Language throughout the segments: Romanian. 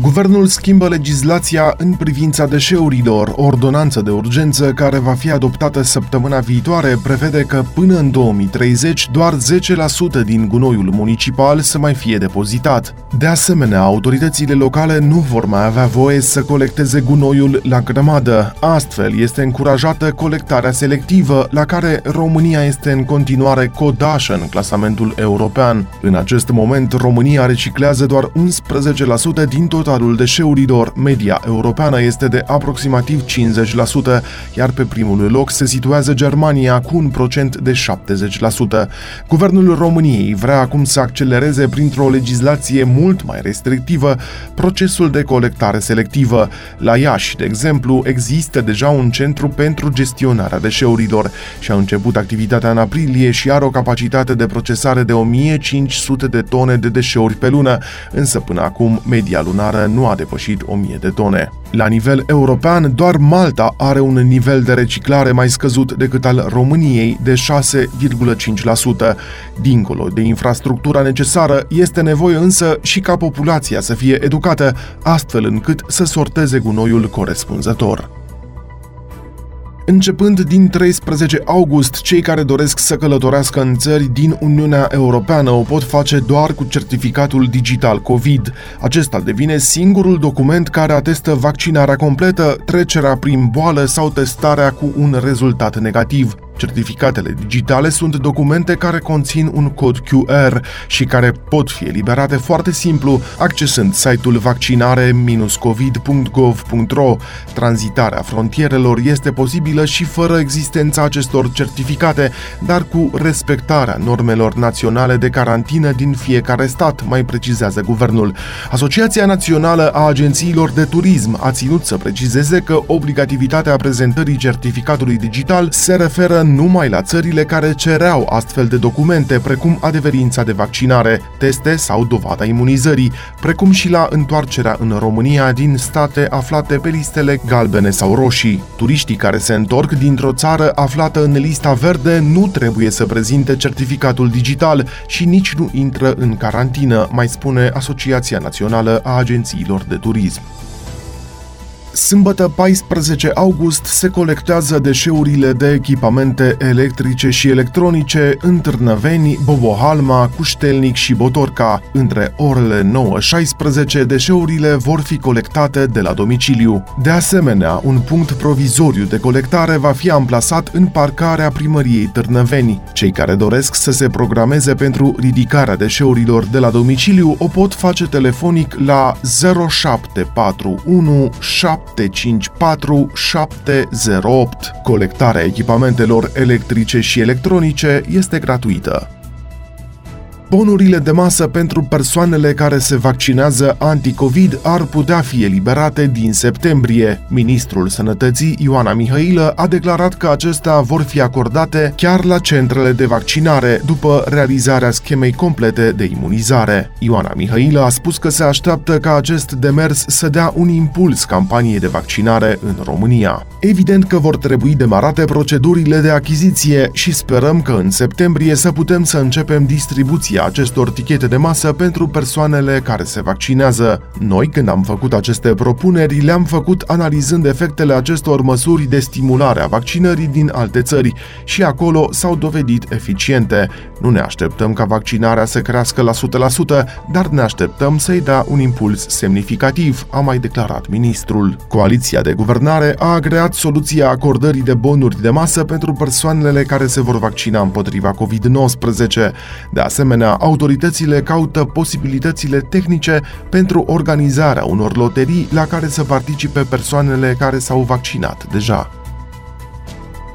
Guvernul schimbă legislația în privința deșeurilor. Ordonanță de urgență care va fi adoptată săptămâna viitoare prevede că până în 2030 doar 10% din gunoiul municipal să mai fie depozitat. De asemenea, autoritățile locale nu vor mai avea voie să colecteze gunoiul la grămadă. Astfel, este încurajată colectarea selectivă, la care România este în continuare codașă în clasamentul european. În acest moment, România reciclează doar 11% din tot totalul deșeurilor, media europeană este de aproximativ 50%, iar pe primul loc se situează Germania cu un procent de 70%. Guvernul României vrea acum să accelereze printr-o legislație mult mai restrictivă procesul de colectare selectivă. La Iași, de exemplu, există deja un centru pentru gestionarea deșeurilor și a început activitatea în aprilie și are o capacitate de procesare de 1500 de tone de deșeuri pe lună, însă până acum media lunară lunară nu a depășit 1000 de tone. La nivel european, doar Malta are un nivel de reciclare mai scăzut decât al României de 6,5%. Dincolo de infrastructura necesară, este nevoie însă și ca populația să fie educată, astfel încât să sorteze gunoiul corespunzător. Începând din 13 august, cei care doresc să călătorească în țări din Uniunea Europeană o pot face doar cu certificatul digital COVID. Acesta devine singurul document care atestă vaccinarea completă, trecerea prin boală sau testarea cu un rezultat negativ. Certificatele digitale sunt documente care conțin un cod QR și care pot fi eliberate foarte simplu accesând site-ul vaccinare-covid.gov.ro. Tranzitarea frontierelor este posibilă și fără existența acestor certificate, dar cu respectarea normelor naționale de carantină din fiecare stat, mai precizează guvernul. Asociația Națională a Agențiilor de Turism a ținut să precizeze că obligativitatea prezentării certificatului digital se referă numai la țările care cereau astfel de documente, precum adeverința de vaccinare, teste sau dovada imunizării, precum și la întoarcerea în România din state aflate pe listele galbene sau roșii. Turiștii care se întorc dintr-o țară aflată în lista verde nu trebuie să prezinte certificatul digital și nici nu intră în carantină, mai spune Asociația Națională a Agențiilor de Turism. Sâmbătă 14 august se colectează deșeurile de echipamente electrice și electronice în Târnăveni, Bobohalma, Cuștelnic și Botorca. Între orele 9-16 deșeurile vor fi colectate de la domiciliu. De asemenea, un punct provizoriu de colectare va fi amplasat în parcarea primăriei Târnăveni. Cei care doresc să se programeze pentru ridicarea deșeurilor de la domiciliu o pot face telefonic la 0741 7 754 708. Colectarea echipamentelor electrice și electronice este gratuită. Bonurile de masă pentru persoanele care se vaccinează anticovid ar putea fi eliberate din septembrie. Ministrul Sănătății Ioana Mihailă a declarat că acestea vor fi acordate chiar la centrele de vaccinare după realizarea schemei complete de imunizare. Ioana Mihailă a spus că se așteaptă ca acest demers să dea un impuls campaniei de vaccinare în România. Evident că vor trebui demarate procedurile de achiziție și sperăm că în septembrie să putem să începem distribuția acestor tichete de masă pentru persoanele care se vaccinează. Noi, când am făcut aceste propuneri, le-am făcut analizând efectele acestor măsuri de stimulare a vaccinării din alte țări și acolo s-au dovedit eficiente. Nu ne așteptăm ca vaccinarea să crească la 100%, dar ne așteptăm să-i dea un impuls semnificativ, a mai declarat ministrul. Coaliția de guvernare a agreat soluția acordării de bonuri de masă pentru persoanele care se vor vaccina împotriva COVID-19. De asemenea, autoritățile caută posibilitățile tehnice pentru organizarea unor loterii la care să participe persoanele care s-au vaccinat deja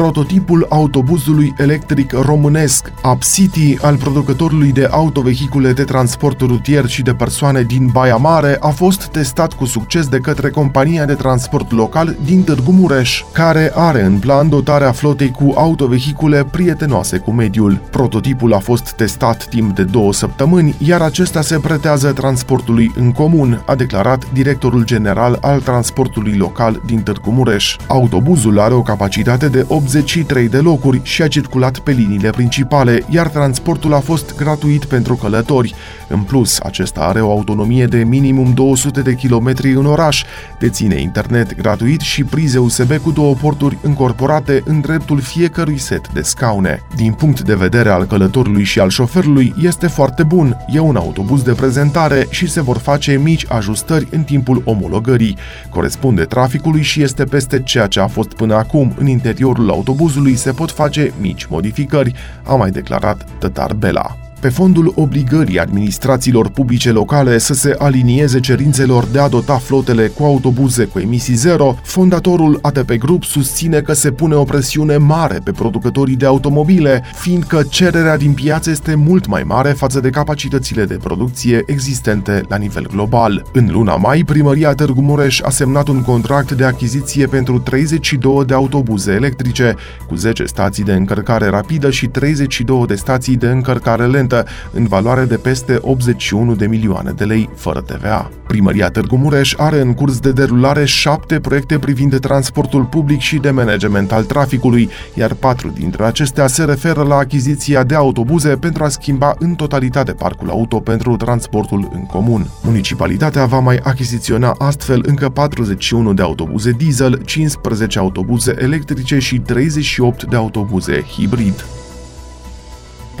prototipul autobuzului electric românesc Upcity al producătorului de autovehicule de transport rutier și de persoane din Baia Mare a fost testat cu succes de către compania de transport local din Târgu Mureș, care are în plan dotarea flotei cu autovehicule prietenoase cu mediul. Prototipul a fost testat timp de două săptămâni, iar acesta se pretează transportului în comun, a declarat directorul general al transportului local din Târgu Mureș. Autobuzul are o capacitate de 80 83 de locuri și a circulat pe liniile principale, iar transportul a fost gratuit pentru călători. În plus, acesta are o autonomie de minimum 200 de kilometri în oraș, deține internet gratuit și prize USB cu două porturi încorporate în dreptul fiecărui set de scaune. Din punct de vedere al călătorului și al șoferului, este foarte bun. E un autobuz de prezentare și se vor face mici ajustări în timpul omologării. Corespunde traficului și este peste ceea ce a fost până acum. În interiorul autobuzului se pot face mici modificări, a mai declarat Tătar Bela pe fondul obligării administrațiilor publice locale să se alinieze cerințelor de a dota flotele cu autobuze cu emisii zero, fondatorul ATP Group susține că se pune o presiune mare pe producătorii de automobile, fiindcă cererea din piață este mult mai mare față de capacitățile de producție existente la nivel global. În luna mai, primăria Târgu Mureș a semnat un contract de achiziție pentru 32 de autobuze electrice, cu 10 stații de încărcare rapidă și 32 de stații de încărcare lentă curentă, în valoare de peste 81 de milioane de lei, fără TVA. Primăria Târgu Mureș are în curs de derulare șapte proiecte privind transportul public și de management al traficului, iar patru dintre acestea se referă la achiziția de autobuze pentru a schimba în totalitate parcul auto pentru transportul în comun. Municipalitatea va mai achiziționa astfel încă 41 de autobuze diesel, 15 autobuze electrice și 38 de autobuze hibrid.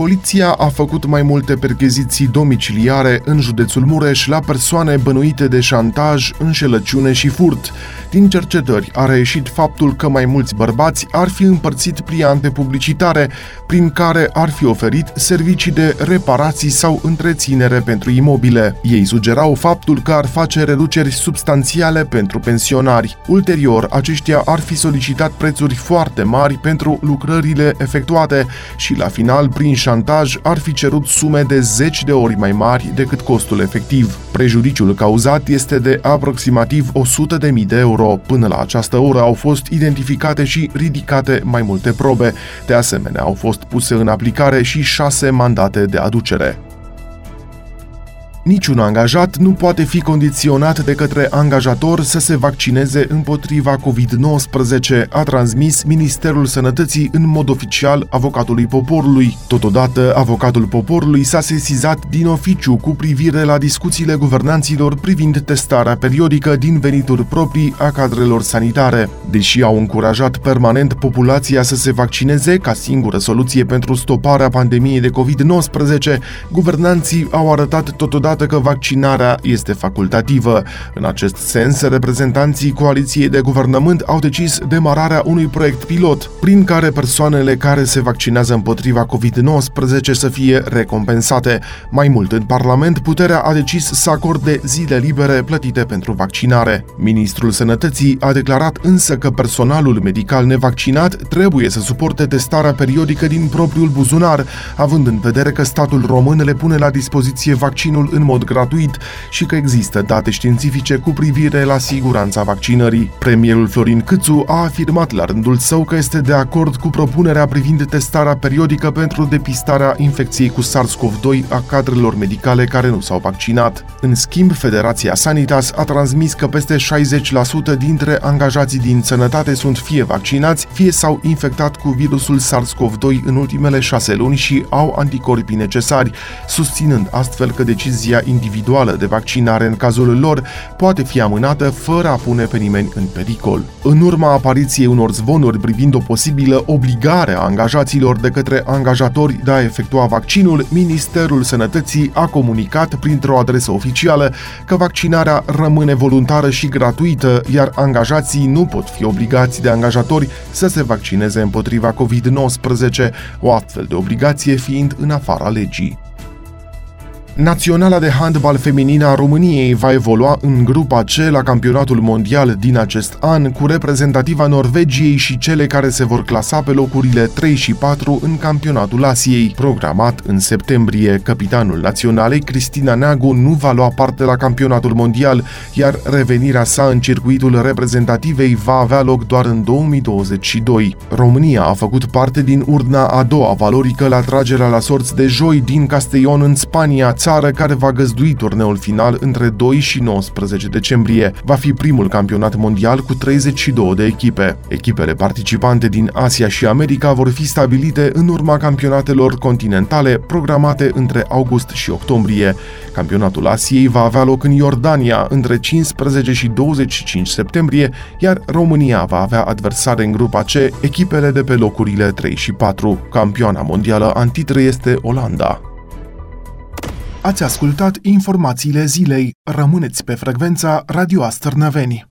Poliția a făcut mai multe percheziții domiciliare în județul Mureș la persoane bănuite de șantaj, înșelăciune și furt. Din cercetări a reieșit faptul că mai mulți bărbați ar fi împărțit pliante publicitare prin care ar fi oferit servicii de reparații sau întreținere pentru imobile. Ei sugerau faptul că ar face reduceri substanțiale pentru pensionari. Ulterior, aceștia ar fi solicitat prețuri foarte mari pentru lucrările efectuate și la final, prin șantaj, ar fi cerut sume de zeci de ori mai mari decât costul efectiv. Prejudiciul cauzat este de aproximativ 100.000 de euro. Până la această oră au fost identificate și ridicate mai multe probe. De asemenea, au fost puse în aplicare și șase mandate de aducere. Niciun angajat nu poate fi condiționat de către angajator să se vaccineze împotriva COVID-19, a transmis Ministerul Sănătății în mod oficial avocatului poporului. Totodată, avocatul poporului s-a sesizat din oficiu cu privire la discuțiile guvernanților privind testarea periodică din venituri proprii a cadrelor sanitare. Deși au încurajat permanent populația să se vaccineze ca singură soluție pentru stoparea pandemiei de COVID-19, guvernanții au arătat totodată arată că vaccinarea este facultativă. În acest sens, reprezentanții coaliției de guvernământ au decis demararea unui proiect pilot, prin care persoanele care se vaccinează împotriva COVID-19 să fie recompensate. Mai mult, în Parlament, puterea a decis să acorde zile libere plătite pentru vaccinare. Ministrul Sănătății a declarat însă că personalul medical nevaccinat trebuie să suporte testarea periodică din propriul buzunar, având în vedere că statul român le pune la dispoziție vaccinul în în mod gratuit și că există date științifice cu privire la siguranța vaccinării. Premierul Florin Câțu a afirmat la rândul său că este de acord cu propunerea privind testarea periodică pentru depistarea infecției cu SARS-CoV-2 a cadrelor medicale care nu s-au vaccinat. În schimb, Federația Sanitas a transmis că peste 60% dintre angajații din sănătate sunt fie vaccinați, fie s-au infectat cu virusul SARS-CoV-2 în ultimele șase luni și au anticorpii necesari, susținând astfel că decizia decizia individuală de vaccinare în cazul lor poate fi amânată fără a pune pe nimeni în pericol. În urma apariției unor zvonuri privind o posibilă obligare a angajaților de către angajatori de a efectua vaccinul, Ministerul Sănătății a comunicat printr-o adresă oficială că vaccinarea rămâne voluntară și gratuită, iar angajații nu pot fi obligați de angajatori să se vaccineze împotriva COVID-19, o astfel de obligație fiind în afara legii. Naționala de handbal feminină a României va evolua în grupa C la campionatul mondial din acest an, cu reprezentativa Norvegiei și cele care se vor clasa pe locurile 3 și 4 în campionatul Asiei. Programat în septembrie, capitanul naționalei, Cristina Neagu, nu va lua parte la campionatul mondial, iar revenirea sa în circuitul reprezentativei va avea loc doar în 2022. România a făcut parte din urna a doua valorică la tragerea la sorți de joi din Castellon în Spania, țară care va găzdui turneul final între 2 și 19 decembrie. Va fi primul campionat mondial cu 32 de echipe. Echipele participante din Asia și America vor fi stabilite în urma campionatelor continentale programate între august și octombrie. Campionatul Asiei va avea loc în Iordania între 15 și 25 septembrie, iar România va avea adversare în grupa C, echipele de pe locurile 3 și 4. Campioana mondială antitră este Olanda. Ați ascultat informațiile zilei. Rămâneți pe frecvența Radio Astărnăveni.